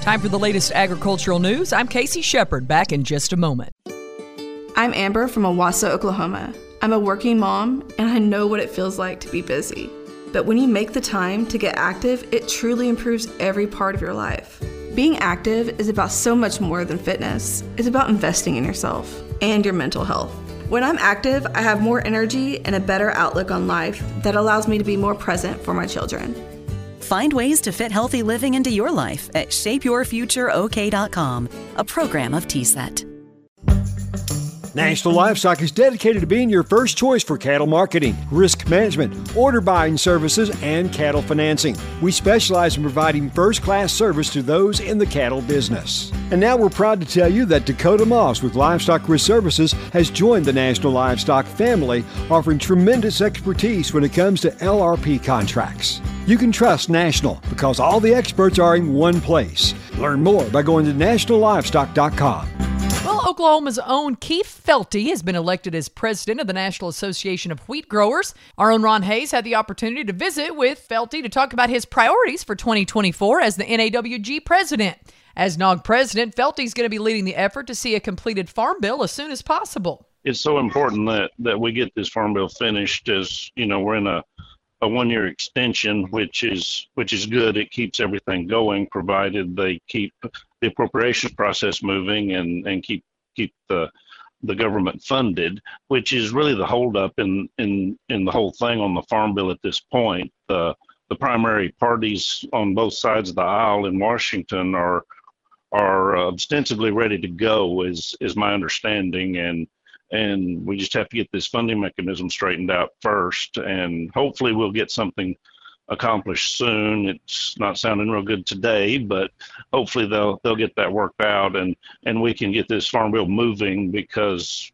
Time for the latest agricultural news. I'm KC Sheperd, back in just a moment. I'm Amber from Owasso, Oklahoma. I'm a working mom, and I know what it feels like to be busy. But when you make the time to get active, it truly improves every part of your life. Being active is about so much more than fitness, it's about investing in yourself and your mental health. When I'm active, I have more energy and a better outlook on life that allows me to be more present for my children. Find ways to fit healthy living into your life at shapeyourfutureok.com, a program of TSET. National Livestock is dedicated to being your first choice for cattle marketing, risk management, order buying services, and cattle financing. We specialize in providing first class service to those in the cattle business. And now we're proud to tell you that Dakota Moss with Livestock Risk Services has joined the National Livestock family, offering tremendous expertise when it comes to LRP contracts. You can trust National because all the experts are in one place. Learn more by going to nationallivestock.com. Oklahoma's own Keeff Felty has been elected as president of the National Association of Wheat Growers. Our own Ron Hays had the opportunity to visit with Felty to talk about his priorities for 2024 as the NAWG president. As NAWG president, Felty's going to be leading the effort to see a completed farm bill as soon as possible. It's so important that, that we get this farm bill finished as, you know, we're in a a one year extension, which is which is good. It keeps everything going, provided they keep the appropriations process moving and, and keep keep the the government funded, which is really the holdup in, in in the whole thing on the farm bill at this point. The the primary parties on both sides of the aisle in Washington are are ostensibly ready to go, is is my understanding, and and we just have to get this funding mechanism straightened out first and hopefully we'll get something accomplished soon. It's not sounding real good today but hopefully they'll they'll get that worked out and and we can get this farm bill moving because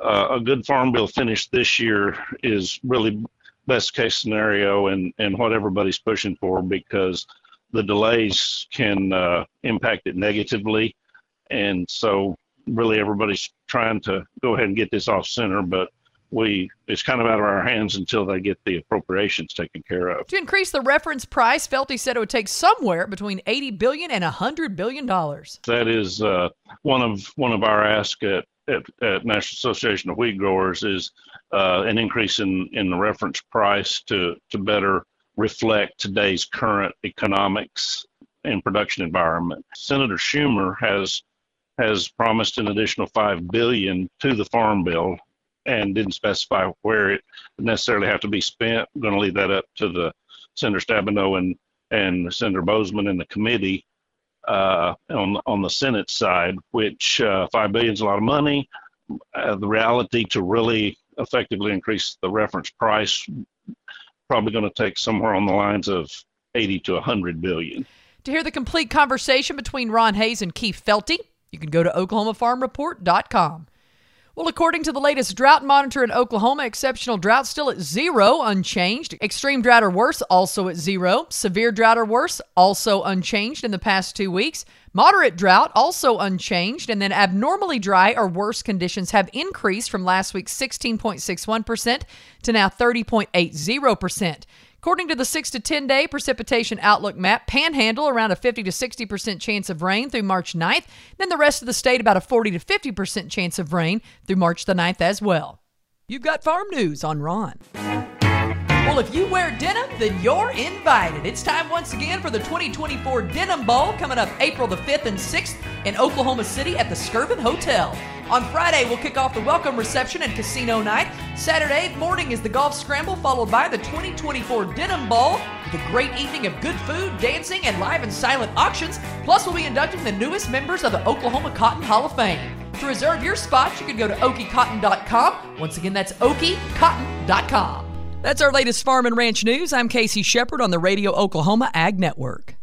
uh, a good farm bill finished this year is really best case scenario and and what everybody's pushing for because the delays can uh, impact it negatively. And so really everybody's trying to go ahead and get this off center, but we it's kind of out of our hands until they get the appropriations taken care of. To increase the reference price, Felty said it would take somewhere between 80 billion and 100 billion dollars. That is uh, one of one of our asks at, at, at, National Association of Wheat Growers is uh, an increase in, in the reference price to to better reflect today's current economics and production environment. Senator Schumer has has promised an additional five billion to the farm bill and didn't specify where it necessarily have to be spent. I'm going to leave that up to the Senator Stabenow and and Senator Boozman and the committee uh, on on the Senate side, which uh, five billion is a lot of money. Uh, the reality to really effectively increase the reference price probably going to take somewhere on the lines of 80 to 100 billion. To hear the complete conversation between Ron Hays and Keeff Felty, you can go to oklahomafarmreport.com. Well, according to the latest drought monitor in Oklahoma, exceptional drought still at zero, unchanged. Extreme drought or worse, also at zero. Severe drought or worse, also unchanged in the past two weeks. Moderate drought, also unchanged. And then abnormally dry or worse conditions have increased from last week's 16.61% to now 30.80%. According to the 6 to 10 day precipitation outlook map, Panhandle around a 50 to 60% chance of rain through March 9th, then the rest of the state about a 40 to 50% chance of rain through March the 9th as well. You've got farm news on Ron. Well, if you wear denim, then you're invited. It's time once again for the 2024 Denim Bowl coming up April the 5th and 6th in Oklahoma City at the Skirvin Hotel. On Friday, we'll kick off the welcome reception and casino night. Saturday morning is the golf scramble, followed by the 2024 Denim Bowl with a great evening of good food, dancing, and live and silent auctions. Plus, we'll be inducting the newest members of the Oklahoma Cotton Hall of Fame. To reserve your spot, you can go to okiecotton.com. Once again, that's okiecotton.com. That's our latest farm and ranch news. I'm KC Sheperd on the Radio Oklahoma Ag Network.